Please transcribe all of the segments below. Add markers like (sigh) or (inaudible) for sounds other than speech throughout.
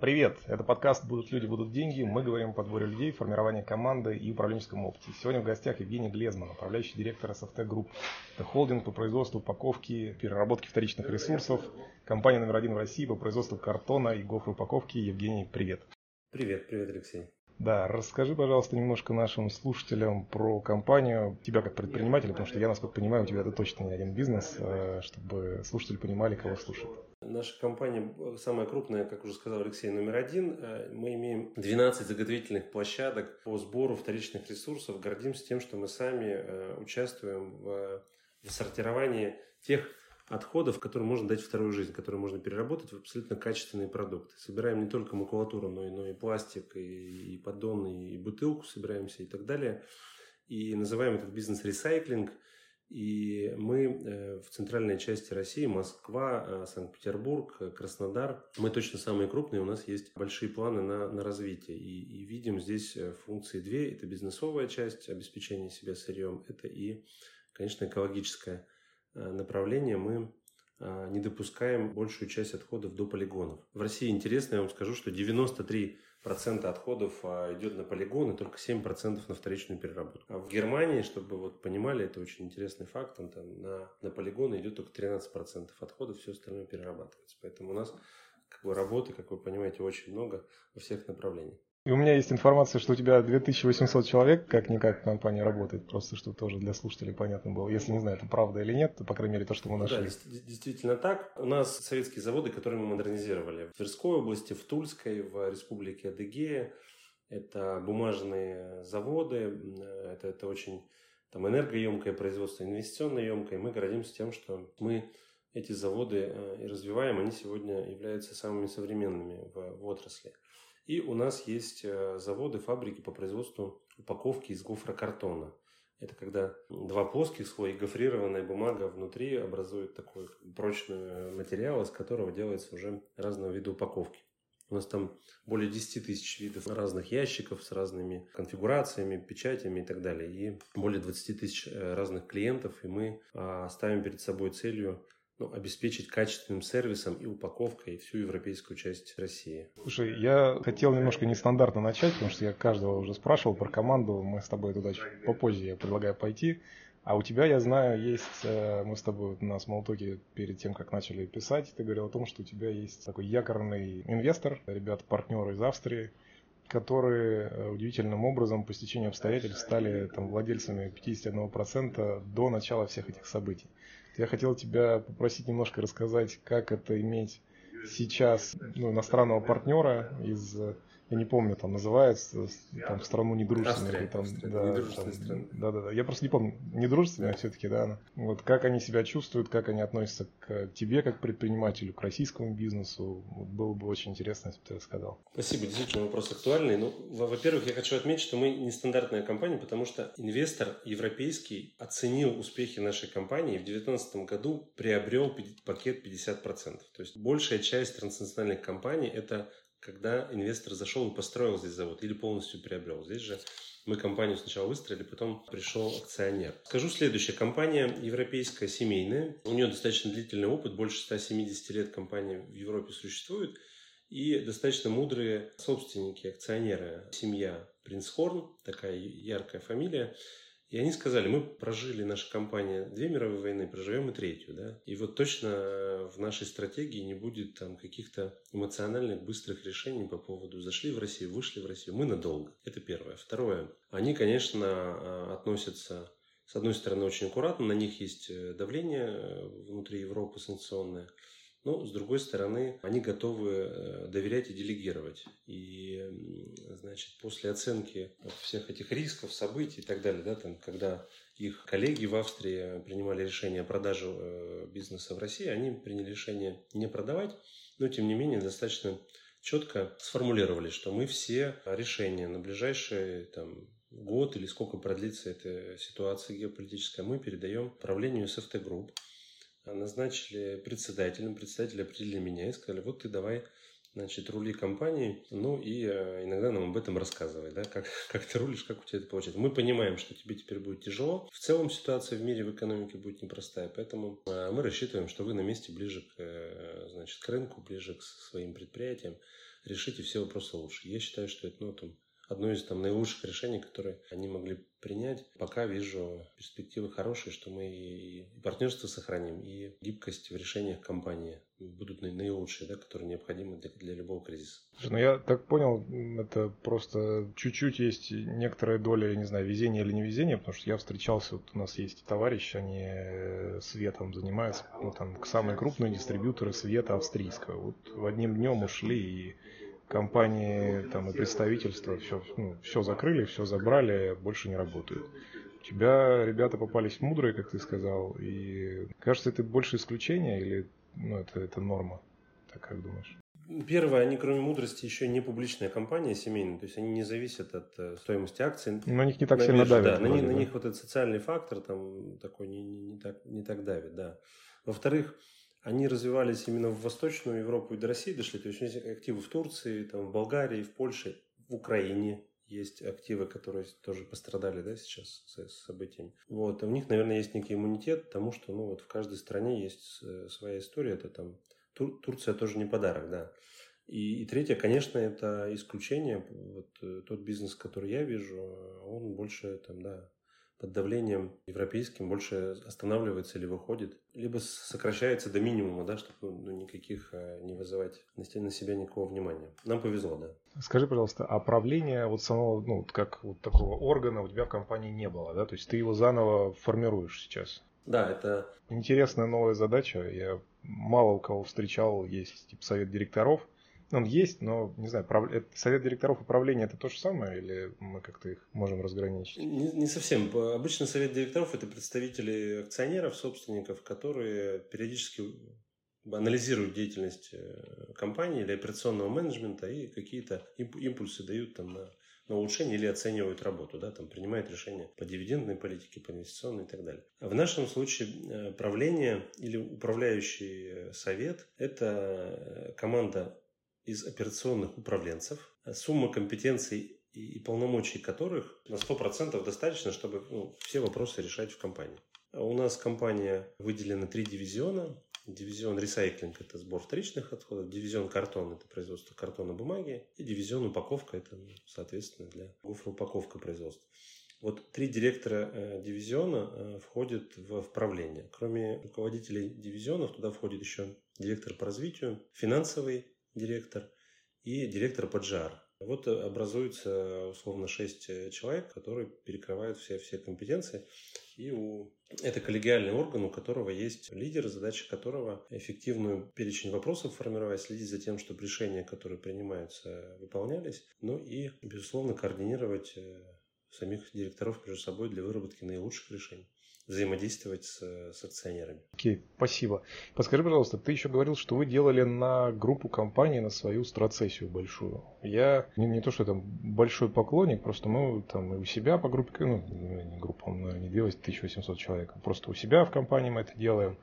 Привет! Это подкаст «Будут люди, будут деньги». Мы говорим о подборе людей, формировании команды и управленческом опыте. Сегодня в гостях Евгений Глезман, управляющий директор SFT Group. Это холдинг по производству упаковки, переработки вторичных ресурсов, компания номер один в России по производству картона и гофр-упаковки. Евгений, привет! Привет, привет, Алексей. Да, расскажи, пожалуйста, немножко нашим слушателям про компанию, тебя как предпринимателя, потому что я, насколько понимаю, у тебя это точно не один бизнес, э, чтобы слушатели понимали, кого слушают. Наша компания самая крупная, как уже сказал Алексей, номер один. Э, мы имеем 12 заготовительных площадок по сбору вторичных ресурсов. Гордимся тем, что мы сами э, участвуем в сортировании тех отходов, которые можно дать вторую жизнь, которые можно переработать в абсолютно качественные продукты. Собираем не только макулатуру, но и, но и пластик, и, и поддоны, и бутылку собираемся и так далее. И называем этот бизнес ресайклинг. И мы э, в центральной части России, Москва, э, Санкт-Петербург, э, Краснодар, мы точно самые крупные, у нас есть большие планы на, на развитие. И, и видим здесь функции две. Это бизнесовая часть, обеспечения себя сырьем, это и, конечно, экологическая Э, направление мы а, не допускаем большую часть отходов до полигонов. В России интересно, я вам скажу, что 93% отходов а, идет на полигоны, только 7% на вторичную переработку. А в Германии, чтобы вы вот понимали, это очень интересный факт, там, там на, на полигоны идет только 13% отходов, все остальное перерабатывается. Поэтому у нас как бы, работы, как вы понимаете, очень много во всех направлениях. И у меня есть информация, что у тебя 2800 человек, как-никак компания работает, просто чтобы тоже для слушателей понятно было. Если не знаю, это правда или нет, то, по крайней мере, то, что мы нашли. Да, действительно так. У нас советские заводы, которые мы модернизировали. В Тверской области, в Тульской, в республике Адыгея. Это бумажные заводы, это, это очень там, энергоемкое производство, инвестиционно емкое. Мы гордимся тем, что мы эти заводы э, и развиваем, они сегодня являются самыми современными в, в отрасли. И у нас есть э, заводы, фабрики по производству упаковки из гофрокартона. Это когда два плоских слоя и гофрированная бумага внутри образует такой прочный материал, из которого делается уже разного вида упаковки. У нас там более 10 тысяч видов разных ящиков с разными конфигурациями, печатями и так далее. И более 20 тысяч э, разных клиентов. И мы ставим перед собой целью ну, обеспечить качественным сервисом и упаковкой всю европейскую часть России. Слушай, я хотел немножко нестандартно начать, потому что я каждого уже спрашивал про команду. Мы с тобой туда чуть попозже, я предлагаю пойти. А у тебя, я знаю, есть, э, мы с тобой на Смолтоке перед тем, как начали писать, ты говорил о том, что у тебя есть такой якорный инвестор, ребята-партнеры из Австрии, которые э, удивительным образом по стечению обстоятельств стали там, владельцами 51% до начала всех этих событий. Я хотел тебя попросить немножко рассказать, как это иметь сейчас ну, иностранного партнера из я не помню, там называется, там, страну недружественную. Австрия, там, да, недружественная там, страна. Да, да, да. Я просто не помню, недружественная да. все-таки, да. Вот как они себя чувствуют, как они относятся к тебе как предпринимателю, к российскому бизнесу. Вот было бы очень интересно, если бы ты рассказал. Спасибо, действительно вопрос актуальный. Ну, во-первых, я хочу отметить, что мы нестандартная компания, потому что инвестор европейский оценил успехи нашей компании и в 2019 году приобрел пакет 50%. То есть большая часть транснациональных компаний – это когда инвестор зашел и построил здесь завод или полностью приобрел. Здесь же мы компанию сначала выстроили, потом пришел акционер. Скажу следующее. Компания европейская, семейная. У нее достаточно длительный опыт. Больше 170 лет компания в Европе существует. И достаточно мудрые собственники, акционеры. Семья Принцхорн, такая яркая фамилия. И они сказали, мы прожили, наша компания, две мировые войны, проживем и третью. Да? И вот точно в нашей стратегии не будет там каких-то эмоциональных быстрых решений по поводу зашли в Россию, вышли в Россию. Мы надолго. Это первое. Второе. Они, конечно, а, относятся с одной стороны, очень аккуратно, на них есть э, давление э, внутри Европы санкционное. Но, с другой стороны, они готовы э, доверять и делегировать. И, значит, после оценки всех этих рисков, событий и так далее, да, там, когда их коллеги в Австрии принимали решение о продаже э, бизнеса в России, они приняли решение не продавать, но, тем не менее, достаточно четко сформулировали, что мы все решения на ближайшие там, год или сколько продлится эта ситуация геополитическая, мы передаем правлению SFT Group назначили председателем, председатель определили меня и сказали, вот ты давай значит, рули компанией, ну и э, иногда нам об этом рассказывай, да, как, (laughs) как ты рулишь, как у тебя это получается. Мы понимаем, что тебе теперь будет тяжело. В целом ситуация в мире, в экономике будет непростая, поэтому э, мы рассчитываем, что вы на месте ближе к, э, значит, к рынку, ближе к своим предприятиям. решите все вопросы лучше. Я считаю, что это ну, там, одно из там, наилучших решений, которые они могли принять. Пока вижу перспективы хорошие, что мы и партнерство сохраним, и гибкость в решениях компании будут наилучшие, да, которые необходимы для, для любого кризиса. Ну, я так понял, это просто чуть-чуть есть некоторая доля, не знаю, везения или невезения, потому что я встречался, вот у нас есть товарищ, они э, светом занимаются, ну, там, самые крупные дистрибьюторы света австрийского. Вот в одним днем ушли и компании там, и представительства все, ну, все закрыли, все забрали, больше не работают. У тебя ребята попались мудрые, как ты сказал, и кажется, это больше исключение или ну, это, это норма? Так как думаешь? Первое, они кроме мудрости еще не публичная компания семейная, то есть они не зависят от э, стоимости акций. На них не так на сильно бирже, давит. Да, вроде, на, них, да? на них вот этот социальный фактор там такой не, не, не, так, не так давит, да. Во-вторых, они развивались именно в Восточную Европу и до России дошли. То есть у них активы в Турции, там, в Болгарии, в Польше, в Украине есть активы, которые тоже пострадали да, сейчас с, событиями. Вот. А у них, наверное, есть некий иммунитет, потому что ну, вот в каждой стране есть своя история. Это там Тур, Турция тоже не подарок, да. И, и третье, конечно, это исключение. Вот э, тот бизнес, который я вижу, он больше там, да, под давлением европейским больше останавливается или выходит, либо сокращается до минимума, да, чтобы ну, никаких э, не вызывать на себя никакого внимания. Нам повезло, да. Скажи, пожалуйста, а правления вот самого, ну, как вот такого органа у тебя в компании не было, да? То есть ты его заново формируешь сейчас? Да, это... Интересная новая задача. Я мало у кого встречал, есть типа совет директоров – он есть, но, не знаю, прав... совет директоров управления это то же самое, или мы как-то их можем разграничить? Не, не совсем. Обычно совет директоров это представители акционеров, собственников, которые периодически анализируют деятельность э, компании или операционного менеджмента и какие-то импульсы дают там на, на улучшение или оценивают работу, да, там принимают решения по дивидендной политике, по инвестиционной и так далее. В нашем случае э, правление или управляющий совет – это команда из операционных управленцев, сумма компетенций и полномочий которых на 100% достаточно, чтобы ну, все вопросы решать в компании. У нас компания выделена три дивизиона. Дивизион ресайклинг – это сбор вторичных отходов, дивизион картон – это производство картона бумаги, и дивизион упаковка – это, соответственно, для гофроупаковка производства. Вот три директора э, дивизиона э, входят в правление. Кроме руководителей дивизионов, туда входит еще директор по развитию, финансовый директор и директор по GR. Вот образуется условно 6 человек, которые перекрывают все, все компетенции. И у... это коллегиальный орган, у которого есть лидер, задача которого эффективную перечень вопросов формировать, следить за тем, чтобы решения, которые принимаются, выполнялись. Ну и, безусловно, координировать э, самих директоров между собой для выработки наилучших решений взаимодействовать с, с акционерами. Окей, okay, спасибо. Подскажи, пожалуйста, ты еще говорил, что вы делали на группу компаний, на свою страцессию большую. Я не, не то, что там большой поклонник, просто мы там и у себя по группе, ну, не группа, не 2800 человек, а просто у себя в компании мы это делаем.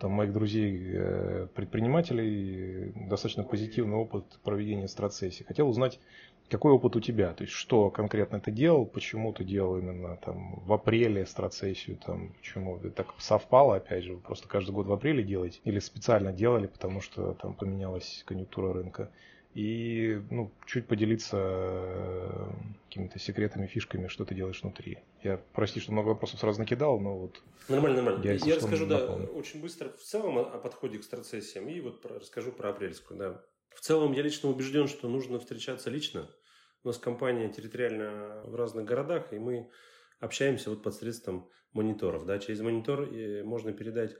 Там моих друзей, э, предпринимателей, достаточно позитивный опыт проведения страцессии. Хотел узнать, какой опыт у тебя? То есть, что конкретно ты делал, почему ты делал именно там в апреле страцессию, там, почему? Это так совпало, опять же, вы просто каждый год в апреле делаете? Или специально делали, потому что там поменялась конъюнктура рынка? И, ну, чуть поделиться э, какими-то секретами, фишками, что ты делаешь внутри. Я, прости, что много вопросов сразу накидал, но вот... Нормально, нормально. Я, я расскажу, да, очень быстро в целом о подходе к страцессиям и вот про, расскажу про апрельскую, да. В целом, я лично убежден, что нужно встречаться лично. У нас компания территориально в разных городах, и мы общаемся вот под средством мониторов. Да? Через монитор э, можно передать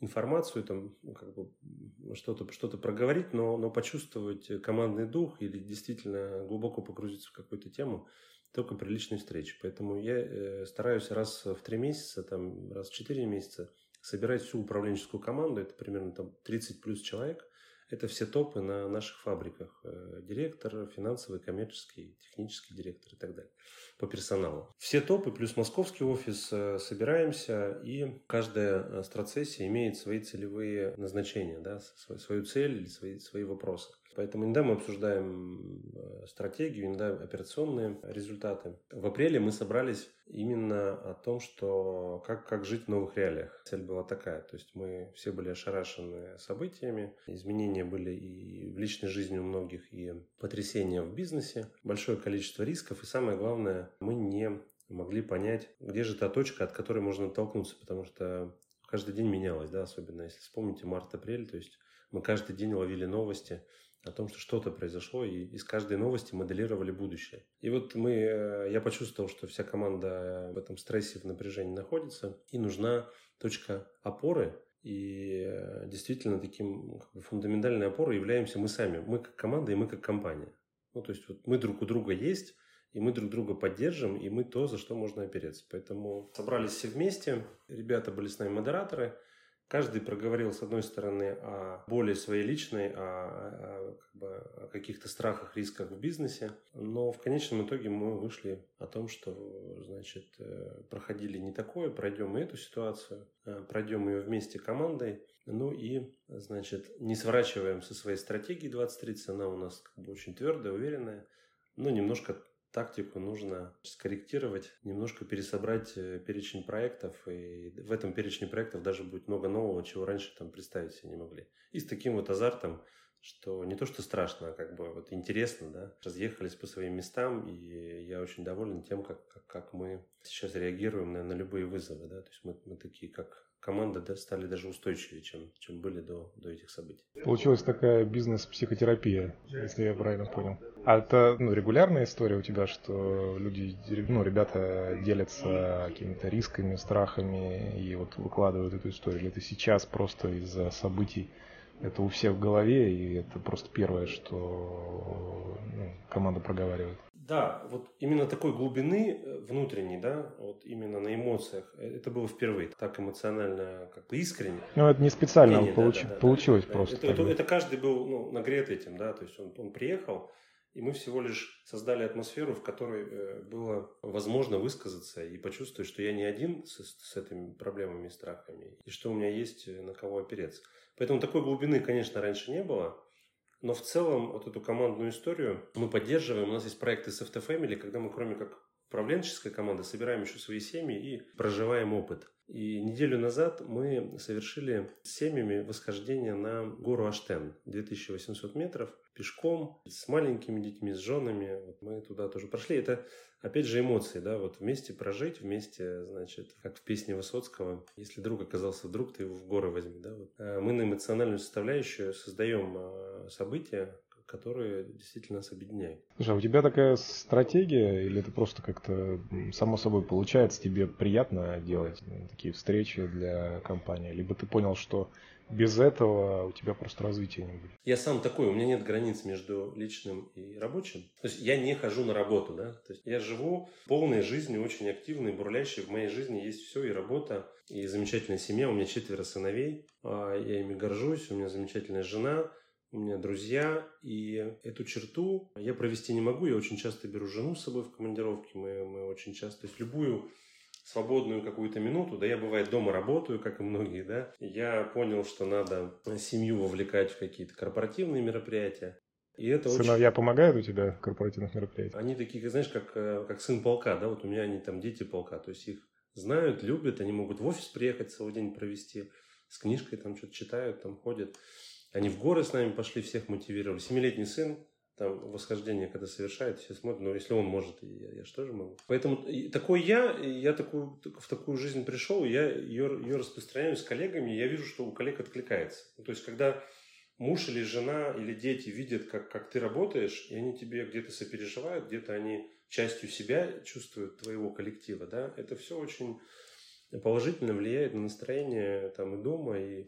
информацию, там, ну, как бы что-то что проговорить, но, но почувствовать командный дух или действительно глубоко погрузиться в какую-то тему только при личной встрече. Поэтому я э, стараюсь раз в три месяца, там, раз в четыре месяца собирать всю управленческую команду, это примерно там 30 плюс человек, это все топы на наших фабриках. Э, директор, финансовый, коммерческий, технический директор и так далее по персоналу. Все топы плюс московский офис э, собираемся, и каждая э, страцессия имеет свои целевые назначения, да, свою цель или свои, свои вопросы. Поэтому иногда мы обсуждаем стратегию, иногда операционные результаты. В апреле мы собрались именно о том, что как, как жить в новых реалиях. Цель была такая, то есть мы все были ошарашены событиями, изменения были и в личной жизни у многих, и потрясения в бизнесе, большое количество рисков, и самое главное, мы не могли понять, где же та точка, от которой можно оттолкнуться, потому что каждый день менялось, да, особенно если вспомните март-апрель, то есть мы каждый день ловили новости о том, что что-то произошло, и из каждой новости моделировали будущее. И вот мы, э, я почувствовал, что вся команда в этом стрессе, в напряжении находится, и нужна точка опоры, и э, действительно таким как бы, фундаментальной опорой являемся мы сами, мы как команда и мы как компания. Ну, то есть вот мы друг у друга есть, и мы друг друга поддержим, и мы то, за что можно опереться. Поэтому собрались все вместе, ребята были с нами модераторы, каждый проговорил, с одной стороны, о боли своей личной, о, о, как бы, о каких-то страхах, рисках в бизнесе, но в конечном итоге мы вышли о том, что, значит, э, проходили не такое, пройдем и эту ситуацию, э, пройдем ее вместе командой, ну и, значит, не сворачиваем со своей стратегии 2030, она у нас как бы очень твердая, уверенная, но немножко тактику нужно скорректировать, немножко пересобрать э, перечень проектов, и в этом перечне проектов даже будет много нового, чего раньше там представить себе не могли. И с таким вот азартом, что не то, что страшно, а как бы вот интересно, да, разъехались по своим местам, и я очень доволен тем, как, как, как мы сейчас реагируем на, на любые вызовы, да, то есть мы, мы такие, как команды стали даже устойчивее, чем, чем были до, до этих событий. Получилась такая бизнес-психотерапия, если я правильно понял. А это ну, регулярная история у тебя, что люди, ну, ребята делятся какими-то рисками, страхами и вот выкладывают эту историю? Или это сейчас просто из-за событий это у всех в голове, и это просто первое, что ну, команда проговаривает? Да, вот именно такой глубины э, внутренней, да, вот именно на эмоциях, э, это было впервые, так эмоционально, как бы искренне. Ну, это не специально не, не, получ... да, да, получилось да, просто. Это, это, это каждый был ну, нагрет этим, да, то есть он, он приехал, и мы всего лишь создали атмосферу, в которой э, было возможно высказаться и почувствовать, что я не один с, с этими проблемами и страхами, и что у меня есть на кого опереться. Поэтому такой глубины, конечно, раньше не было. Но в целом вот эту командную историю мы поддерживаем. У нас есть проекты с FT Family, когда мы кроме как управленческой команды собираем еще свои семьи и проживаем опыт. И неделю назад мы совершили с семьями восхождение на гору Аштен, 2800 метров, пешком, с маленькими детьми, с женами. Вот мы туда тоже прошли. Это, опять же, эмоции, да, вот вместе прожить, вместе, значит, как в песне Высоцкого, если друг оказался вдруг, ты его в горы возьми, да. Вот. А мы на эмоциональную составляющую создаем а, события, которые действительно нас объединяют. Слушай, а у тебя такая стратегия, или это просто как-то само собой получается, тебе приятно делать такие встречи для компании, либо ты понял, что без этого у тебя просто развития не будет. Я сам такой, у меня нет границ между личным и рабочим. То есть я не хожу на работу, да. То есть я живу полной жизнью, очень активной, бурлящей. В моей жизни есть все, и работа, и замечательная семья. У меня четверо сыновей, а я ими горжусь, у меня замечательная жена, у меня друзья, и эту черту я провести не могу. Я очень часто беру жену с собой в командировки, мы, мы очень часто, то есть любую свободную какую-то минуту, да, я бывает дома работаю, как и многие, да, я понял, что надо семью вовлекать в какие-то корпоративные мероприятия. И это Сыновья очень... помогают у тебя в корпоративных мероприятиях? Они такие, знаешь, как, э, как сын полка, да, вот у меня они там дети полка, то есть их знают, любят, они могут в офис приехать целый день провести, с книжкой там что-то читают, там ходят. Они в горы с нами пошли, всех мотивировали. Семилетний сын, там восхождение, когда совершает, все смотрят, но если он может, я, я же тоже могу. Поэтому такой я, я такую, в такую жизнь пришел, я ее, ее распространяю с коллегами, я вижу, что у коллег откликается. Ну, то есть, когда муж или жена или дети видят, как, как ты работаешь, и они тебе где-то сопереживают, где-то они частью себя чувствуют твоего коллектива, да, это все очень положительно влияет на настроение там и дома, и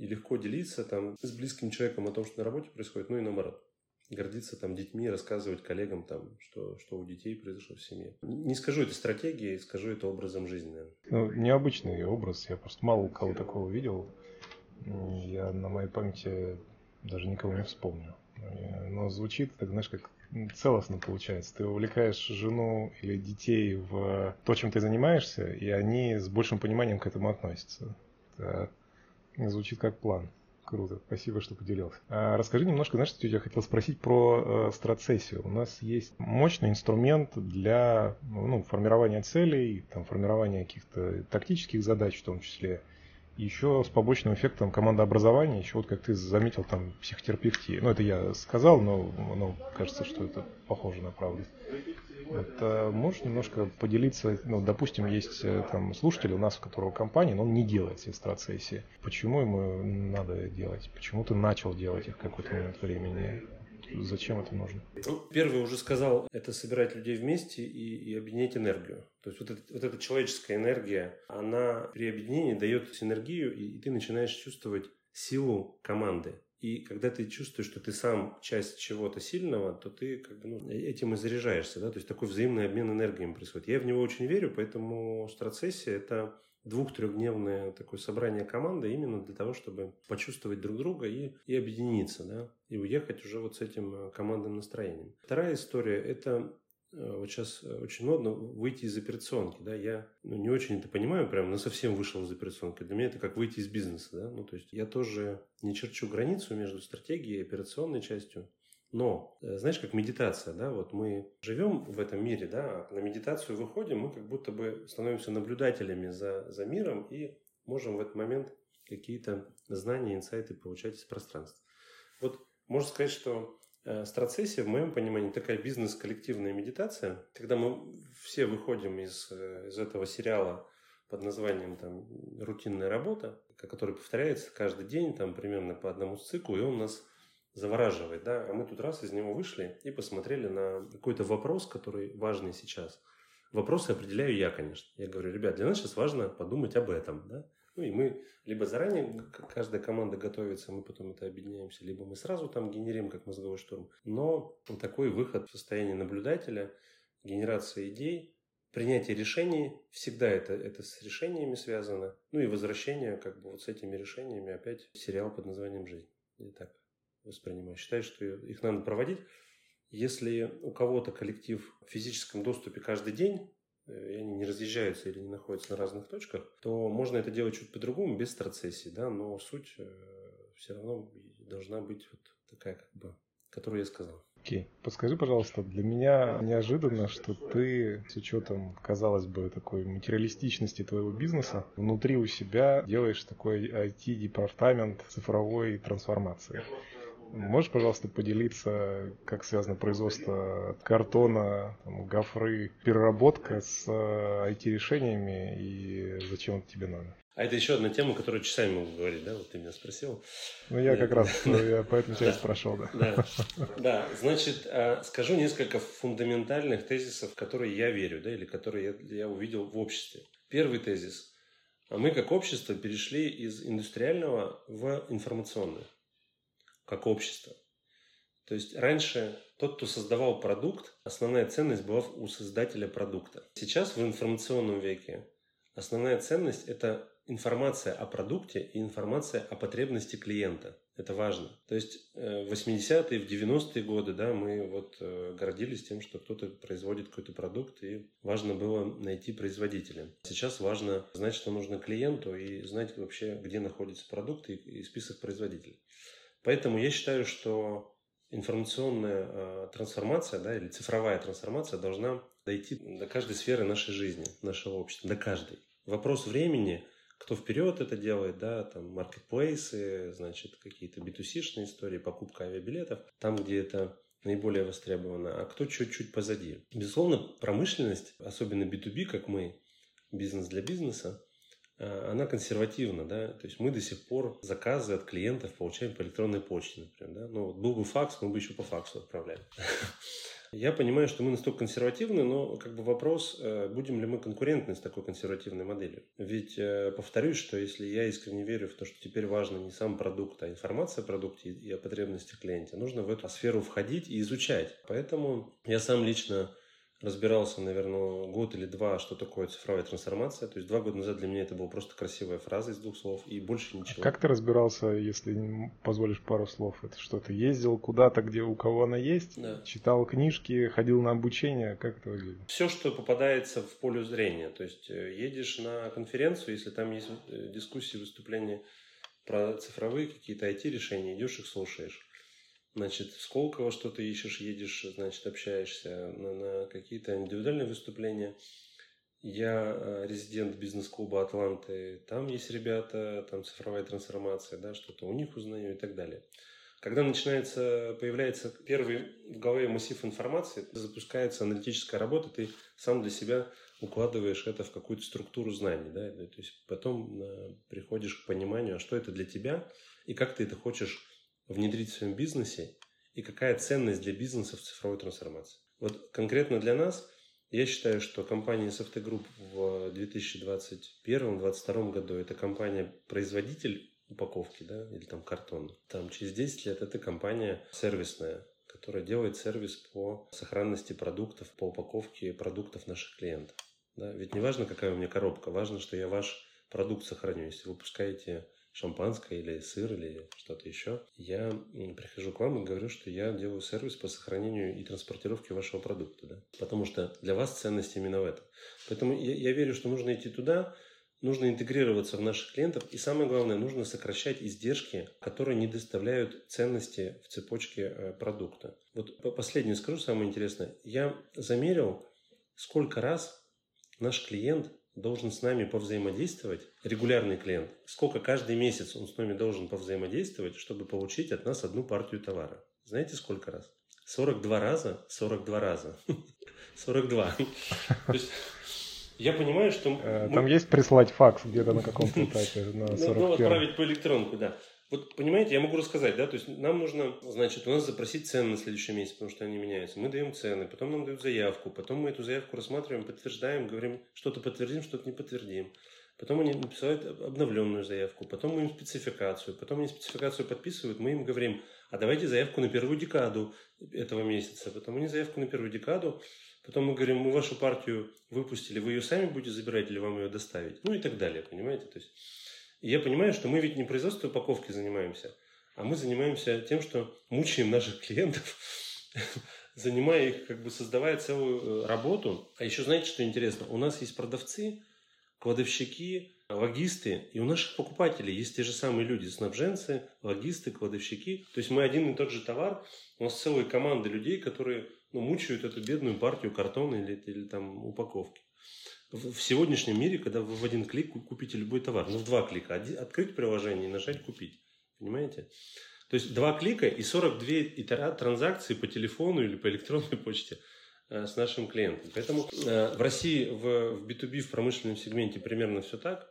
и легко делиться там с близким человеком о том, что на работе происходит, ну и наоборот. Гордиться там детьми, рассказывать коллегам там, что, что у детей произошло в семье. Не скажу это стратегией, скажу это образом жизни, наверное. Ну, необычный образ, я просто мало кого такого видел. Я на моей памяти даже никого не вспомню. Но звучит, так знаешь, как целостно получается. Ты увлекаешь жену или детей в то, чем ты занимаешься, и они с большим пониманием к этому относятся. Это Звучит как план. Круто, спасибо, что поделился. А расскажи немножко, знаешь, что я хотел спросить про э, страцессию. У нас есть мощный инструмент для ну, формирования целей, там, формирования каких-то тактических задач в том числе. Еще с побочным эффектом командообразования, еще вот как ты заметил, там психотерапевтия. Ну, это я сказал, но ну, кажется, что это похоже на правду. Вот, можешь немножко поделиться, ну, допустим, есть э, там слушатель у нас, у которого компания, но он не делает сестрацессии. Почему ему надо делать? Почему ты начал делать их в какой-то момент времени? Зачем это нужно? Ну, первый уже сказал, это собирать людей вместе и, и объединять энергию. То есть вот, это, вот эта человеческая энергия, она при объединении дает синергию, и, и ты начинаешь чувствовать силу команды. И когда ты чувствуешь, что ты сам часть чего-то сильного, то ты как бы, ну, этим и заряжаешься. Да? То есть такой взаимный обмен энергиями происходит. Я в него очень верю, поэтому страцессия – это двух-трехдневное такое собрание команды именно для того, чтобы почувствовать друг друга и, и объединиться, да, и уехать уже вот с этим э, командным настроением. Вторая история – это Э, вот сейчас э, очень модно выйти из операционки, да, я ну, не очень это понимаю, прям, но совсем вышел из операционки. Для меня это как выйти из бизнеса, да, ну, то есть я тоже не черчу границу между стратегией и операционной частью, но, э, знаешь, как медитация, да, вот мы живем в этом мире, да, а на медитацию выходим, мы как будто бы становимся наблюдателями за, за миром и можем в этот момент какие-то знания, инсайты получать из пространства. Вот можно сказать, что Э, страцессия, в моем понимании, такая бизнес-коллективная медитация, когда мы все выходим из, э, из этого сериала под названием там, «Рутинная работа», который повторяется каждый день, там, примерно по одному циклу, и он нас завораживает, да, а мы тут раз из него вышли и посмотрели на какой-то вопрос, который важный сейчас. Вопросы определяю я, конечно. Я говорю, ребят, для нас сейчас важно подумать об этом, да, ну и мы либо заранее, каждая команда готовится, мы потом это объединяемся, либо мы сразу там генерим, как мозговой штурм. Но такой выход в состоянии наблюдателя, генерация идей, принятие решений, всегда это, это с решениями связано. Ну и возвращение как бы вот с этими решениями опять сериал под названием «Жизнь». Я так воспринимаю. Считаю, что их надо проводить. Если у кого-то коллектив в физическом доступе каждый день, и они не разъезжаются или не находятся на разных точках, то можно это делать чуть по-другому, без страцессии, да, но суть э, все равно должна быть вот такая, как бы, которую я сказал. Окей. Okay. Подскажи, пожалуйста, для меня неожиданно, что ты с учетом, казалось бы, такой материалистичности твоего бизнеса, внутри у себя делаешь такой IT-департамент цифровой трансформации. Можешь, пожалуйста, поделиться, как связано производство картона, там, гофры, переработка с IT-решениями э, и зачем это тебе надо? А это еще одна тема, которую часами могу говорить, да? Вот ты меня спросил. Ну, я как раз (laughs) я поэтому тебя спрашивал, да. Да, да. значит, а, скажу несколько фундаментальных тезисов, в которые я верю, да, или которые я увидел в обществе. Первый тезис. Мы как общество перешли из индустриального в информационное как общество. То есть раньше тот, кто создавал продукт, основная ценность была у создателя продукта. Сейчас в информационном веке основная ценность – это информация о продукте и информация о потребности клиента. Это важно. То есть э, в 80-е, в 90-е годы да, мы вот э, гордились тем, что кто-то производит какой-то продукт, и важно было найти производителя. Сейчас важно знать, что нужно клиенту, и знать вообще, где находится продукт и, и список производителей. Поэтому я считаю, что информационная э, трансформация да, или цифровая трансформация должна дойти до каждой сферы нашей жизни, нашего общества, до каждой. Вопрос времени, кто вперед это делает, да, там маркетплейсы, значит, какие-то B2C-шные истории, покупка авиабилетов, там, где это наиболее востребовано, а кто чуть-чуть позади. Безусловно, промышленность, особенно B2B, как мы, бизнес для бизнеса, она консервативна, да, то есть мы до сих пор заказы от клиентов получаем по электронной почте, например, да, ну, вот был бы факс, мы бы еще по факсу отправляли. (laughs) Я понимаю, что мы настолько консервативны, но как бы вопрос, э, будем ли мы конкурентны с такой консервативной моделью. Ведь э, повторюсь, что если я искренне верю в то, что теперь важно не сам продукт, а информация о продукте и о потребностях клиента, нужно в эту сферу входить и изучать. Поэтому я сам лично разбирался, наверное, год или два, что такое цифровая трансформация. То есть два года назад для меня это была просто красивая фраза из двух слов и больше ничего. А как ты разбирался, если позволишь пару слов? Это что, ты ездил куда-то, где у кого она есть? Да. Читал книжки, ходил на обучение? Как это выглядит? Все, что попадается в поле зрения. То есть э, едешь на конференцию, если там есть э, дискуссии, выступления про цифровые какие-то IT-решения, идешь их слушаешь. Значит, в Сколково что-то ищешь, едешь, значит, общаешься на, на какие-то индивидуальные выступления. Я э, резидент бизнес-клуба Атланты, там есть ребята, там цифровая трансформация, да, что-то у них узнаю и так далее. Когда начинается, появляется первый в голове массив информации, запускается аналитическая работа, ты сам для себя укладываешь это в какую-то структуру знаний, да, то есть потом э, приходишь к пониманию, а что это для тебя и как ты это хочешь внедрить в своем бизнесе и какая ценность для бизнеса в цифровой трансформации. Вот конкретно для нас, я считаю, что компания SFT Group в 2021-2022 году это компания-производитель упаковки, да, или там картона. Там через 10 лет это компания сервисная, которая делает сервис по сохранности продуктов, по упаковке продуктов наших клиентов. Да? Ведь не важно, какая у меня коробка, важно, что я ваш продукт сохраню. Если вы выпускаете шампанское или сыр или что-то еще, я прихожу к вам и говорю, что я делаю сервис по сохранению и транспортировке вашего продукта. Да? Потому что для вас ценность именно в этом. Поэтому я, я верю, что нужно идти туда, нужно интегрироваться в наших клиентов, и самое главное, нужно сокращать издержки, которые не доставляют ценности в цепочке э, продукта. Вот последнее скажу, самое интересное. Я замерил, сколько раз наш клиент должен с нами повзаимодействовать, регулярный клиент, сколько каждый месяц он с нами должен повзаимодействовать, чтобы получить от нас одну партию товара. Знаете, сколько раз? 42 раза, 42 раза. (laughs) 42. То есть я понимаю, что... Э, там есть прислать факс где-то на каком-то этапе, на 41 Ну, отправить по электронку, да. Вот, понимаете, я могу рассказать, да, то есть нам нужно, значит, у нас запросить цены на следующий месяц, потому что они меняются. Мы даем цены, потом нам дают заявку, потом мы эту заявку рассматриваем, подтверждаем, говорим, что-то подтвердим, что-то не подтвердим. Потом они написают обновленную заявку, потом мы им спецификацию, потом они спецификацию подписывают, мы им говорим, а давайте заявку на первую декаду этого месяца, потом они заявку на первую декаду, потом мы говорим, мы вашу партию выпустили, вы ее сами будете забирать или вам ее доставить, ну и так далее, понимаете, то есть и я понимаю, что мы ведь не производством упаковки занимаемся, а мы занимаемся тем, что мучаем наших клиентов, (laughs) занимая их, как бы создавая целую э, работу. А еще знаете, что интересно? У нас есть продавцы, кладовщики, логисты, и у наших покупателей есть те же самые люди, снабженцы, логисты, кладовщики. То есть мы один и тот же товар, у нас целые команды людей, которые ну, мучают эту бедную партию картона или, или там упаковки в сегодняшнем мире, когда вы в один клик купите любой товар, ну в два клика, открыть приложение и нажать купить. Понимаете? То есть два клика и 42 итера транзакции по телефону или по электронной (laughs) почте э, с нашим клиентом. Поэтому э, в России в B2B, в промышленном сегменте примерно все так.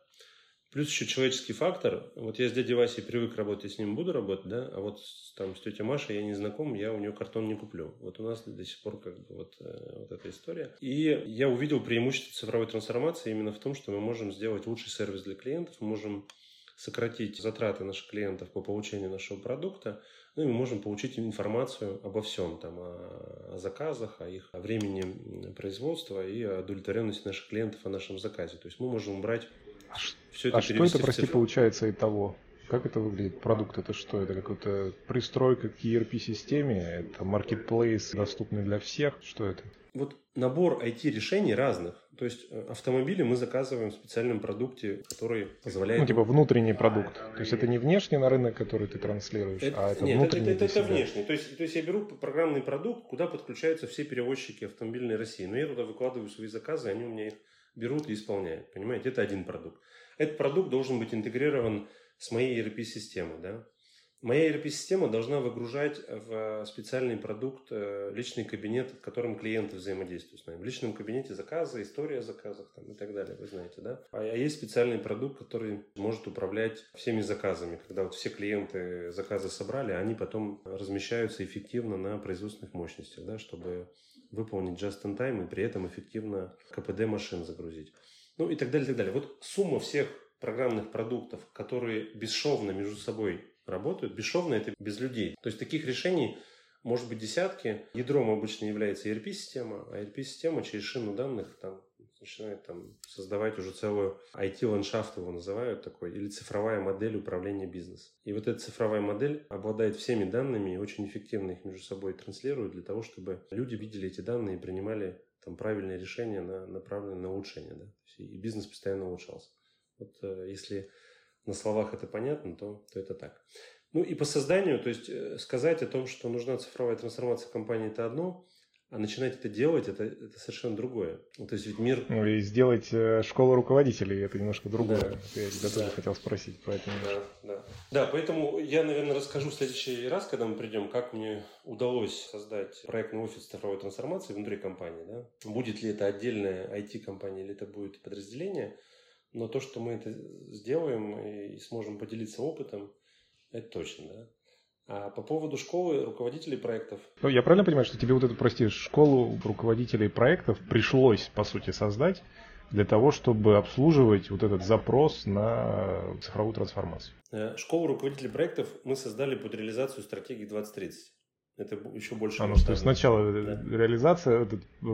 Плюс еще человеческий фактор. Вот я с дядей Васей привык работать, с ним буду работать, да, а вот там с тетей Машей я не знаком, я у нее картон не куплю. Вот у нас до сих пор как бы вот, э, вот эта история. И я увидел преимущество цифровой трансформации именно в том, что мы можем сделать лучший сервис для клиентов, мы можем сократить затраты наших клиентов по получению нашего продукта, ну и мы можем получить информацию обо всем, там, о, о заказах, о их о времени производства и о удовлетворенности наших клиентов о нашем заказе. То есть мы можем брать все это а что это, прости, получается и того? Как это выглядит? Продукт это что? Это какая-то пристройка к ERP-системе? Это маркетплейс, доступный для всех? Что это? Вот набор IT-решений разных. То есть э, автомобили мы заказываем в специальном продукте, который позволяет... Ну, типа внутренний продукт. То есть это не внешний на рынок, который ты транслируешь, это, а это нет, внутренний это, это, это внешний. То есть, то есть я беру программный продукт, куда подключаются все перевозчики автомобильной России. Но я туда выкладываю свои заказы, они у меня их берут и исполняют. Понимаете, это один продукт. Этот продукт должен быть интегрирован с моей ERP-системой. Да? Моя ERP-система должна выгружать в специальный продукт э, личный кабинет, в котором клиенты взаимодействуют с нами. В личном кабинете заказы, история о заказах там, и так далее, вы знаете, да? А есть специальный продукт, который может управлять всеми заказами. Когда вот все клиенты заказы собрали, они потом размещаются эффективно на производственных мощностях, да, чтобы выполнить just-in-time и при этом эффективно КПД машин загрузить. Ну и так далее, и так далее. Вот сумма всех программных продуктов, которые бесшовно между собой работают, бесшовно это без людей. То есть таких решений может быть десятки. Ядром обычно является ERP-система, а ERP-система через шину данных там начинает там создавать уже целую IT-ландшафт его называют такой, или цифровая модель управления бизнесом. И вот эта цифровая модель обладает всеми данными и очень эффективно их между собой транслирует для того, чтобы люди видели эти данные и принимали там правильные решения, на, направленные на улучшение. Да? И бизнес постоянно улучшался. Вот э, если на словах это понятно, то, то это так. Ну и по созданию, то есть э, сказать о том, что нужна цифровая трансформация компании, это одно, а начинать это делать, это, это совершенно другое. Ну, то есть ведь мир... Ну и сделать э, школу руководителей, это немножко другое. Да. Я тебя да. тоже хотел спросить про это. Да, да. да, поэтому я, наверное, расскажу в следующий раз, когда мы придем, как мне удалось создать проектный офис цифровой трансформации внутри компании. Да? Будет ли это отдельная IT-компания или это будет подразделение. Но то, что мы это сделаем и сможем поделиться опытом, это точно, да. А по поводу школы руководителей проектов. Ну, я правильно понимаю, что тебе вот эту, прости, школу руководителей проектов пришлось, по сути, создать для того, чтобы обслуживать вот этот запрос на цифровую трансформацию? Э, школу руководителей проектов мы создали под реализацию стратегии 2030. Это еще больше. А, ну, то есть сначала да. реализация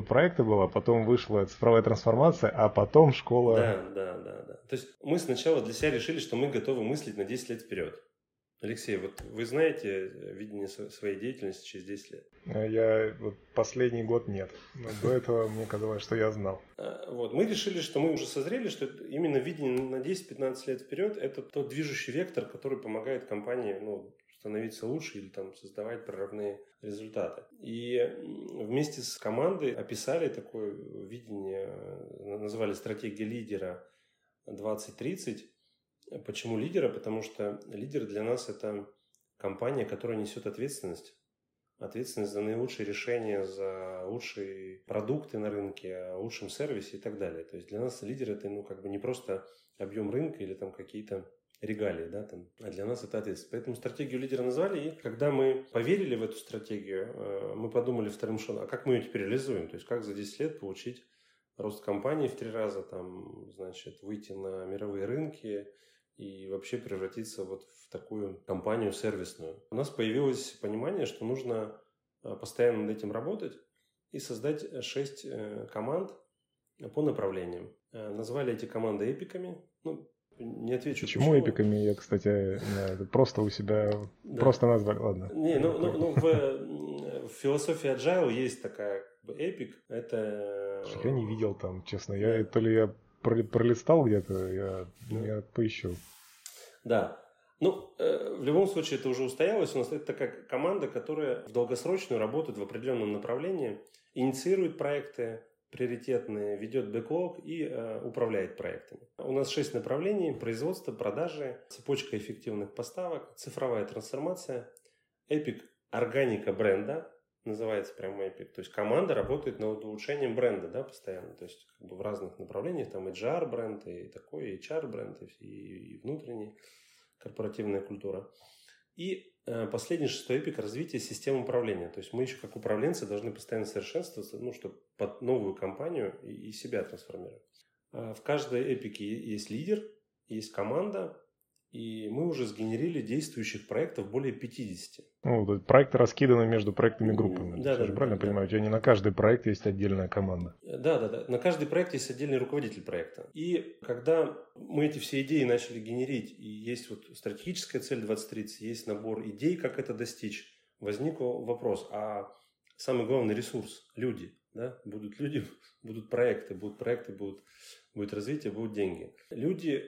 проекта была, потом вышла цифровая трансформация, а потом школа. Да, да, да, да. То есть мы сначала для себя решили, что мы готовы мыслить на 10 лет вперед. Алексей, вот вы знаете э, видение своей деятельности через 10 лет? А я вот последний год нет. Но до этого мне казалось, что я знал. А, вот. Мы решили, что мы уже созрели, что именно видение на 10-15 лет вперед – это тот движущий вектор, который помогает компании ну, становиться лучше или там создавать прорывные результаты. И вместе с командой описали такое видение, э, называли стратегия лидера 2030, Почему лидера? Потому что лидер для нас это компания, которая несет ответственность. Ответственность за наилучшие решения, за лучшие продукты на рынке, лучшем сервисе и так далее. То есть для нас лидер это ну, как бы не просто объем рынка или там какие-то регалии, да, там, а для нас это ответственность. Поэтому стратегию лидера назвали, и когда мы поверили в эту стратегию, э, мы подумали вторым шагом, а как мы ее теперь реализуем? То есть как за 10 лет получить рост компании в три раза, там, значит, выйти на мировые рынки, и вообще превратиться вот в такую компанию сервисную. У нас появилось понимание, что нужно э, постоянно над этим работать и создать шесть э, команд по направлениям. Э, назвали эти команды эпиками. Ну, не отвечу. Почему, почему. эпиками? Я, кстати, просто у себя да. просто назвали. Ладно. Не, ну, ну, ну в, в философии agile есть такая эпик. Это... Я не видел там, честно. Я то ли я пролистал где-то, я, я поищу. Да. Ну, э, в любом случае, это уже устоялось. У нас это такая команда, которая в долгосрочную работает в определенном направлении, инициирует проекты приоритетные, ведет бэклог и э, управляет проектами. У нас шесть направлений. Производство, продажи, цепочка эффективных поставок, цифровая трансформация, эпик органика бренда, называется прям Epic. То есть команда работает над улучшением бренда, да, постоянно. То есть как бы в разных направлениях, там HR бренд, и такой, HR бренд, и, и внутренний, корпоративная культура. И э, последний шестой эпик – развитие системы управления. То есть мы еще как управленцы должны постоянно совершенствоваться, ну, чтобы под новую компанию и, и себя трансформировать. Э, в каждой эпике есть лидер, есть команда, и мы уже сгенерили действующих проектов более 50. Ну, проекты раскиданы между проектными группами. Да, да, да, правильно да, понимаю? У тебя не на каждый проект есть отдельная команда. Да, да, да. На каждый проект есть отдельный руководитель проекта. И когда мы эти все идеи начали генерить, и есть вот стратегическая цель 2030, есть набор идей, как это достичь, возник вопрос, а самый главный ресурс – люди. Да? Будут люди, (laughs) будут проекты, будут проекты, будут, будет развитие, будут деньги. Люди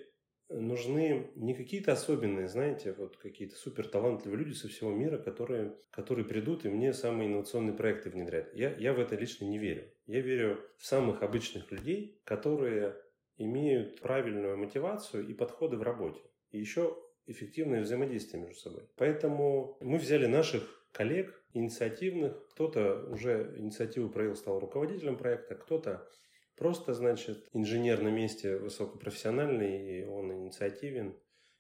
нужны не какие-то особенные, знаете, вот какие-то супер талантливые люди со всего мира, которые, которые придут и мне самые инновационные проекты внедрят. Я, я в это лично не верю. Я верю в самых обычных людей, которые имеют правильную мотивацию и подходы в работе. И еще эффективное взаимодействие между собой. Поэтому мы взяли наших коллег инициативных. Кто-то уже инициативу проявил, стал руководителем проекта, кто-то Просто, значит, инженер на месте высокопрофессиональный, и он инициативен.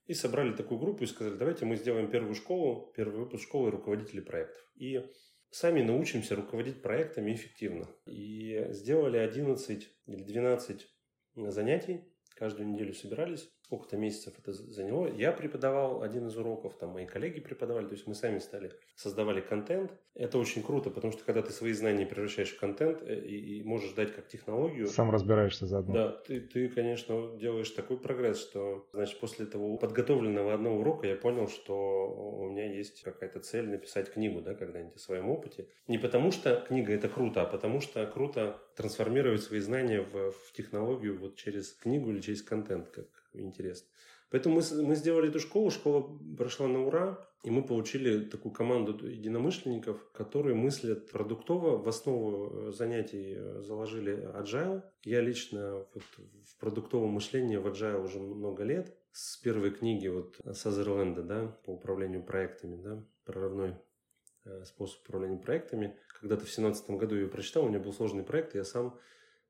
И собрали такую группу и сказали, давайте мы сделаем первую школу, первый выпуск школы руководителей проектов. И сами научимся руководить проектами эффективно. И сделали 11 или 12 занятий, каждую неделю собирались сколько-то месяцев это заняло. Я преподавал один из уроков, там мои коллеги преподавали, то есть мы сами стали, создавали контент. Это очень круто, потому что когда ты свои знания превращаешь в контент э, и, и можешь дать как технологию... Сам разбираешься заодно. Да, ты, ты, конечно, делаешь такой прогресс, что, значит, после этого подготовленного одного урока я понял, что у меня есть какая-то цель написать книгу, да, когда-нибудь о своем опыте. Не потому что книга это круто, а потому что круто трансформировать свои знания в, в технологию вот через книгу или через контент, как интересно. Поэтому мы, мы сделали эту школу, школа прошла на ура, и мы получили такую команду единомышленников, которые мыслят продуктово. В основу э, занятий э, заложили agile. Я лично вот в продуктовом мышлении в agile уже много лет. С первой книги вот Сазерленда, да, по управлению проектами, да, прорывной э, способ управления проектами. Когда-то в 2017 году я ее прочитал, у меня был сложный проект, и я сам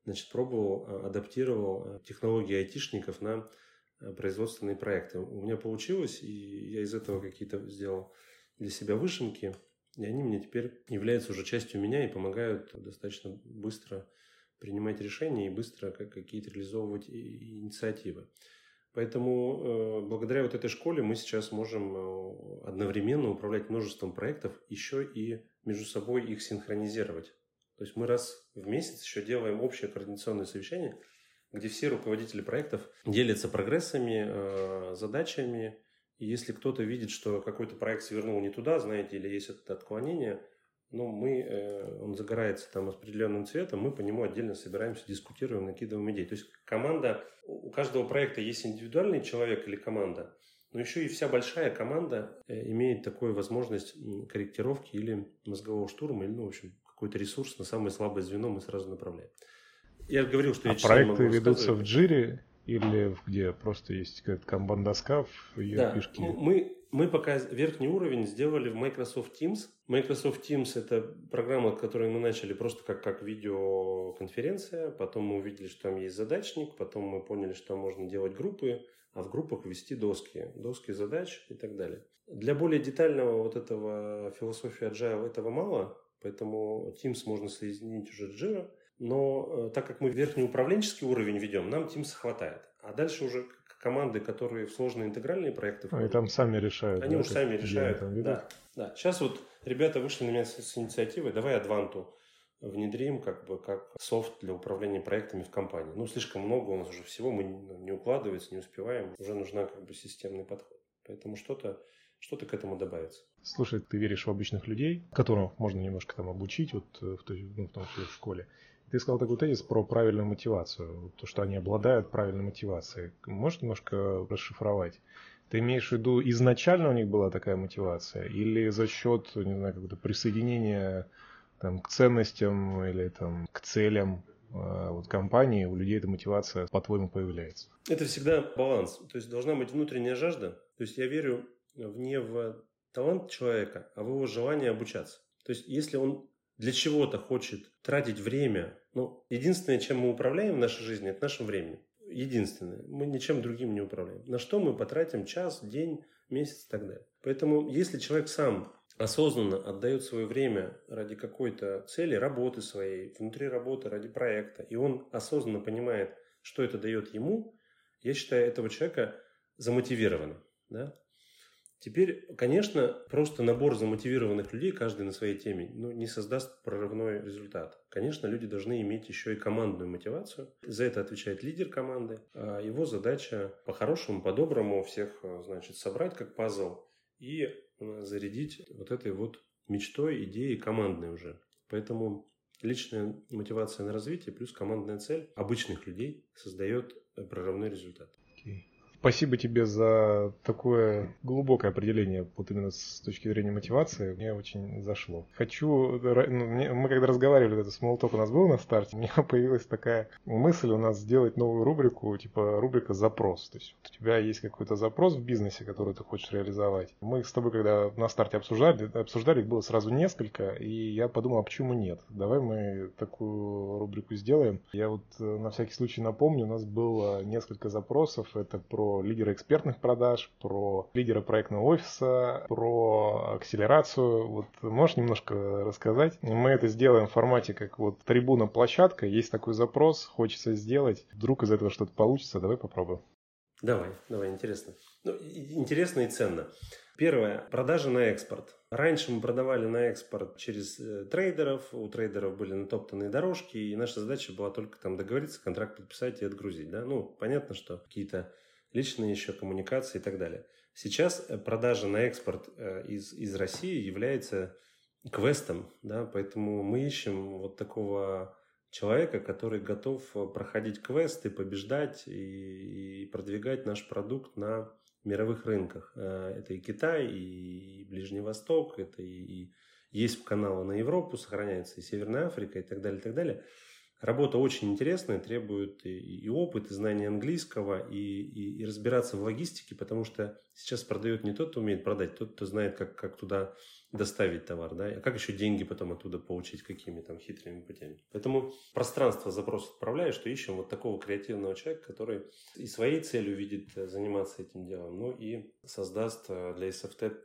значит, пробовал, адаптировал технологии айтишников на Э, производственные проекты. У меня получилось, и я из этого какие-то сделал для себя вышимки, и они мне теперь являются уже частью меня и помогают достаточно быстро принимать решения и быстро какие-то реализовывать инициативы. Поэтому э, благодаря вот этой школе мы сейчас можем э, одновременно управлять множеством проектов, еще и между собой их синхронизировать. То есть мы раз в месяц еще делаем общее координационное совещание – где все руководители проектов делятся прогрессами, э, задачами. И если кто-то видит, что какой-то проект свернул не туда, знаете, или есть это отклонение, ну, мы, э, он загорается там определенным цветом, мы по нему отдельно собираемся, дискутируем, накидываем идеи. То есть команда, у каждого проекта есть индивидуальный человек или команда, но еще и вся большая команда э, имеет такую возможность корректировки или мозгового штурма, или, ну, в общем, какой-то ресурс на самое слабое звено мы сразу направляем. Я говорил, что а я проекты ведутся в джире или где просто есть какая-то канбан-доска в ее да. фишке? Ну, мы, мы пока верхний уровень сделали в Microsoft Teams. Microsoft Teams – это программа, которую мы начали просто как, как видеоконференция. Потом мы увидели, что там есть задачник. Потом мы поняли, что там можно делать группы, а в группах вести доски. Доски задач и так далее. Для более детального вот этого философии Agile этого мало, поэтому Teams можно соединить уже с Jira. Но э, так как мы верхний управленческий уровень ведем, нам Teams хватает. А дальше уже команды, которые в сложные интегральные проекты входят, Они там сами решают. Они да, уже сами решают. Да, да. Сейчас вот ребята вышли на меня с, с инициативой, давай Адванту внедрим как бы как софт для управления проектами в компании. Ну, слишком много у нас уже всего, мы не, укладывается, не успеваем. Уже нужна как бы системный подход. Поэтому что-то что-то к этому добавится. Слушай, ты веришь в обычных людей, которых можно немножко там обучить, вот э, в, той, ну, в том числе в школе. Ты сказал такой тезис про правильную мотивацию, то, что они обладают правильной мотивацией. Можешь немножко расшифровать? Ты имеешь в виду, изначально у них была такая мотивация? Или за счет, не знаю, какого-то присоединения там, к ценностям или там, к целям э, вот, компании у людей эта мотивация, по-твоему, появляется? Это всегда баланс. То есть должна быть внутренняя жажда. То есть я верю не в талант человека, а в его желание обучаться. То есть если он для чего-то хочет тратить время, ну, единственное, чем мы управляем в нашей жизни, это нашим временем. Единственное. Мы ничем другим не управляем. На что мы потратим час, день, месяц и так далее. Поэтому, если человек сам осознанно отдает свое время ради какой-то цели, работы своей, внутри работы, ради проекта, и он осознанно понимает, что это дает ему, я считаю этого человека замотивированным. Да? Теперь, конечно, просто набор замотивированных людей, каждый на своей теме, ну, не создаст прорывной результат. Конечно, люди должны иметь еще и командную мотивацию. За это отвечает лидер команды. А его задача по-хорошему, по-доброму всех, значит, собрать как пазл и э, зарядить вот этой вот мечтой, идеей командной уже. Поэтому личная мотивация на развитие плюс командная цель обычных людей создает прорывной результат. Okay. Спасибо тебе за такое глубокое определение, вот именно с точки зрения мотивации. Мне очень зашло. Хочу, ну, мы когда разговаривали, это смолток у нас был на старте, (laughs) у меня появилась такая мысль у нас сделать новую рубрику, типа рубрика «Запрос». То есть вот у тебя есть какой-то запрос в бизнесе, который ты хочешь реализовать. Мы с тобой, когда на старте обсуждали, обсуждали, их было сразу несколько, и я подумал, а почему нет? Давай мы такую рубрику сделаем. Я вот э, на всякий случай напомню, у нас было несколько запросов. Это про лидера экспертных продаж, про лидера проектного офиса, про акселерацию. Вот можешь немножко рассказать? Мы это сделаем в формате как вот трибуна-площадка. Есть такой запрос, хочется сделать. Вдруг из этого что-то получится, давай попробуем. Давай, давай, интересно. Ну, интересно и ценно. Первое. Продажи на экспорт. Раньше мы продавали на экспорт через э, трейдеров. У трейдеров были натоптанные дорожки. И наша задача была только там договориться, контракт подписать и отгрузить. Да? Ну, понятно, что какие-то личные еще коммуникации и так далее. Сейчас э, продажа на экспорт э, из, из России является квестом, да, поэтому мы ищем вот такого человека, который готов проходить квесты, побеждать и, и продвигать наш продукт на мировых рынках. Э, это и Китай, и Ближний Восток, это и, и есть каналы на Европу, сохраняется и Северная Африка и так далее, и так далее. Работа очень интересная, требует и, и опыт, и знания английского, и, и, и разбираться в логистике, потому что сейчас продает не тот, кто умеет продать, тот, кто знает, как, как туда доставить товар, да, а как еще деньги потом оттуда получить, какими там хитрыми путями. Поэтому пространство запрос отправляю, что ищем вот такого креативного человека, который и своей целью видит э, заниматься этим делом, ну и создаст э, для SFT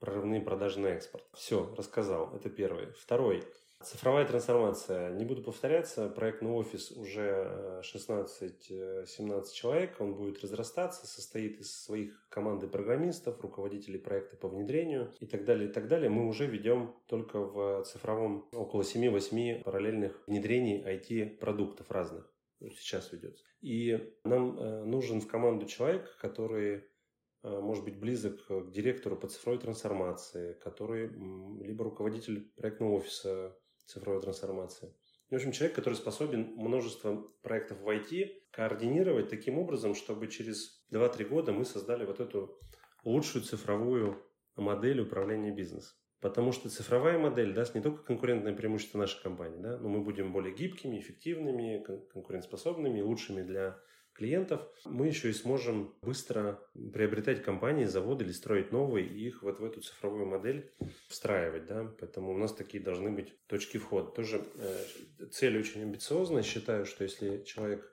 прорывные продажи на экспорт. Все, рассказал, это первый. Второй – Цифровая трансформация. Не буду повторяться, проектный офис уже 16-17 э, человек, он будет разрастаться, состоит из своих команды программистов, руководителей проекта по внедрению и так далее, и так далее. Мы уже ведем только в цифровом около 7-8 параллельных внедрений IT-продуктов разных. Сейчас ведется. И нам э, нужен в команду человек, который э, может быть близок к директору по цифровой трансформации, который либо руководитель проектного офиса цифровой трансформации. В общем, человек, который способен множество проектов в IT координировать таким образом, чтобы через 2-3 года мы создали вот эту лучшую цифровую модель управления бизнесом. Потому что цифровая модель даст не только конкурентное преимущество нашей компании, да, но мы будем более гибкими, эффективными, конкурентоспособными, лучшими для клиентов, мы еще и сможем быстро приобретать компании, заводы или строить новые и их вот в эту цифровую модель встраивать. Да? Поэтому у нас такие должны быть точки входа. Тоже э, цель очень амбициозная. Считаю, что если человек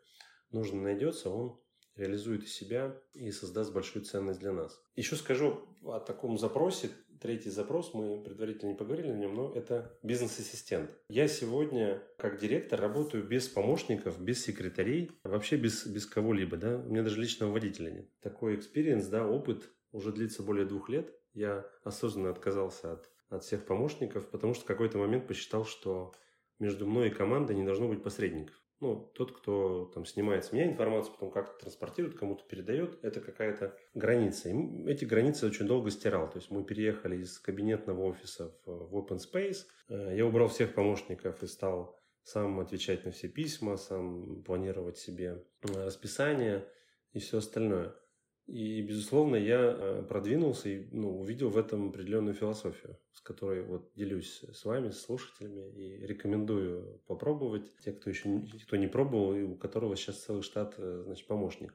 нужно найдется, он реализует себя и создаст большую ценность для нас. Еще скажу о таком запросе Третий запрос, мы предварительно не поговорили о нем, но это бизнес-ассистент. Я сегодня, как директор, работаю без помощников, без секретарей, вообще без, без кого-либо. Да? У меня даже личного водителя нет. Такой experience, да, опыт уже длится более двух лет. Я осознанно отказался от, от всех помощников, потому что в какой-то момент посчитал, что между мной и командой не должно быть посредников ну, тот, кто там снимает с меня информацию, потом как-то транспортирует, кому-то передает, это какая-то граница. И эти границы очень долго стирал. То есть мы переехали из кабинетного офиса в open space. Э, я убрал всех помощников и стал сам отвечать на все письма, сам планировать себе э, расписание и все остальное. И, безусловно, я э, продвинулся и ну, увидел в этом определенную философию, с которой вот делюсь с вами, с слушателями, и рекомендую попробовать. Те, кто еще кто не пробовал, и у которого сейчас целый штат э, значит, помощник.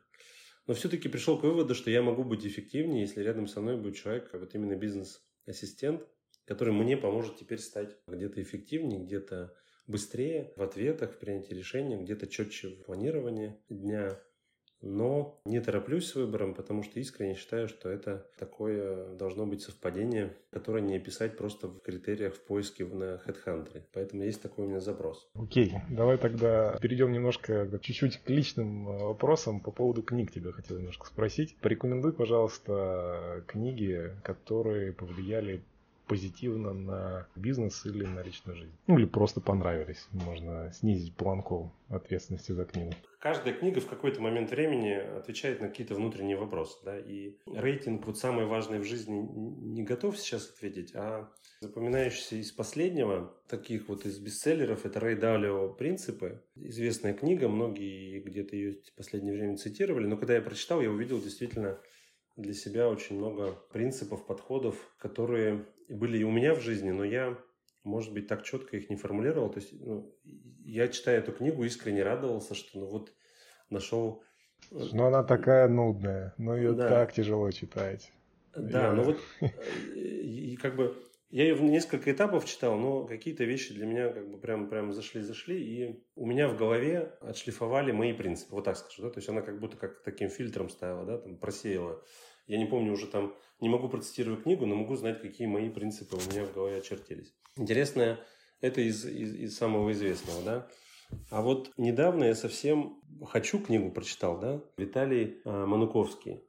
Но все-таки пришел к выводу, что я могу быть эффективнее, если рядом со мной будет человек, вот именно бизнес-ассистент, который мне поможет теперь стать где-то эффективнее, где-то быстрее в ответах, в принятии решений, где-то четче в планировании дня, но не тороплюсь с выбором, потому что искренне считаю, что это такое должно быть совпадение, которое не описать просто в критериях в поиске на HeadHunter. Поэтому есть такой у меня запрос. Окей, давай тогда перейдем немножко, чуть-чуть к личным э, вопросам по поводу книг тебя хотел немножко спросить. Порекомендуй, пожалуйста, книги, которые повлияли позитивно на бизнес или на личную жизнь. Ну или просто понравились. Можно снизить планку ответственности за книгу. Каждая книга в какой-то момент времени отвечает на какие-то внутренние вопросы. Да? И рейтинг вот самый важный в жизни не готов сейчас ответить, а запоминающийся из последнего, таких вот из бестселлеров, это Рэй Далио «Принципы». Известная книга, многие где-то ее в последнее время цитировали, но когда я прочитал, я увидел действительно для себя очень много принципов, подходов, которые были и у меня в жизни, но я, может быть, так четко их не формулировал. То есть ну, я, читая эту книгу, искренне радовался, что ну вот нашел... Э, но она такая нудная, но ее да. так тяжело читать. Да, я... ну вот и, и как бы я ее в несколько этапов читал, но какие-то вещи для меня как бы прям, прям зашли-зашли, и у меня в голове отшлифовали мои принципы, вот так скажу, да, то есть она как будто как таким фильтром стояла, да, там просеяла. Я не помню уже там, не могу процитировать книгу, но могу знать, какие мои принципы у меня в голове очертились. Интересное, это из, из, из самого известного, да. А вот недавно я совсем «Хочу» книгу прочитал, да, Виталий э, Мануковский.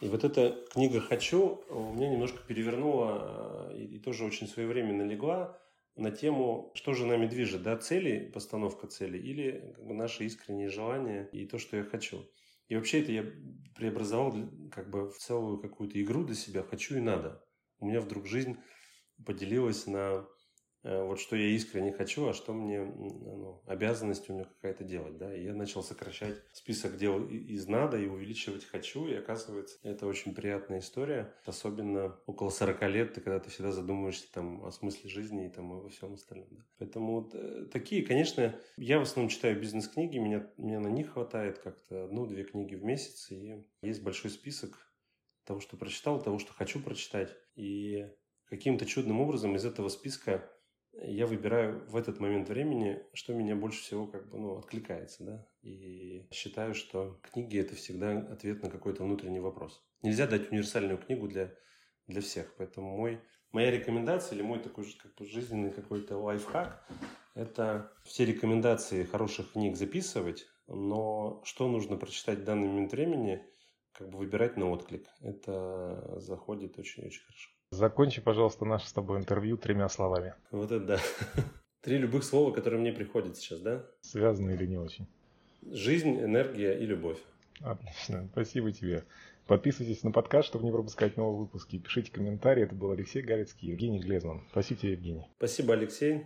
И вот эта книга «Хочу» у меня немножко перевернула э, и, и тоже очень своевременно легла на тему, что же нами движет, да, цели, постановка цели или как бы, наши искренние желания и то, что я хочу. И вообще это я преобразовал как бы в целую какую-то игру для себя «хочу и надо». У меня вдруг жизнь поделилась на вот что я искренне хочу, а что мне ну, обязанность у меня какая-то делать, да, и я начал сокращать список дел из надо и увеличивать хочу, и оказывается, это очень приятная история, особенно около 40 лет, ты, когда ты всегда задумываешься там о смысле жизни и там о всем остальном, да. Поэтому вот, э, такие, конечно, я в основном читаю бизнес-книги, меня, меня на них хватает как-то одну-две книги в месяц, и есть большой список того, что прочитал, того, что хочу прочитать, и каким-то чудным образом из этого списка я выбираю в этот момент времени, что меня больше всего как бы, ну, откликается, да, и считаю, что книги – это всегда ответ на какой-то внутренний вопрос. Нельзя дать универсальную книгу для, для всех, поэтому мой, моя рекомендация или мой такой как бы жизненный какой-то лайфхак – это все рекомендации хороших книг записывать, но что нужно прочитать в данный момент времени, как бы выбирать на отклик. Это заходит очень-очень хорошо. Закончи, пожалуйста, наше с тобой интервью тремя словами. Вот это да. (laughs) Три любых слова, которые мне приходят сейчас, да? Связаны или не очень? Жизнь, энергия и любовь. Отлично, спасибо тебе. Подписывайтесь на подкаст, чтобы не пропускать новые выпуски. Пишите комментарии. Это был Алексей Галицкий, Евгений Глезман. Спасибо тебе, Евгений. Спасибо, Алексей.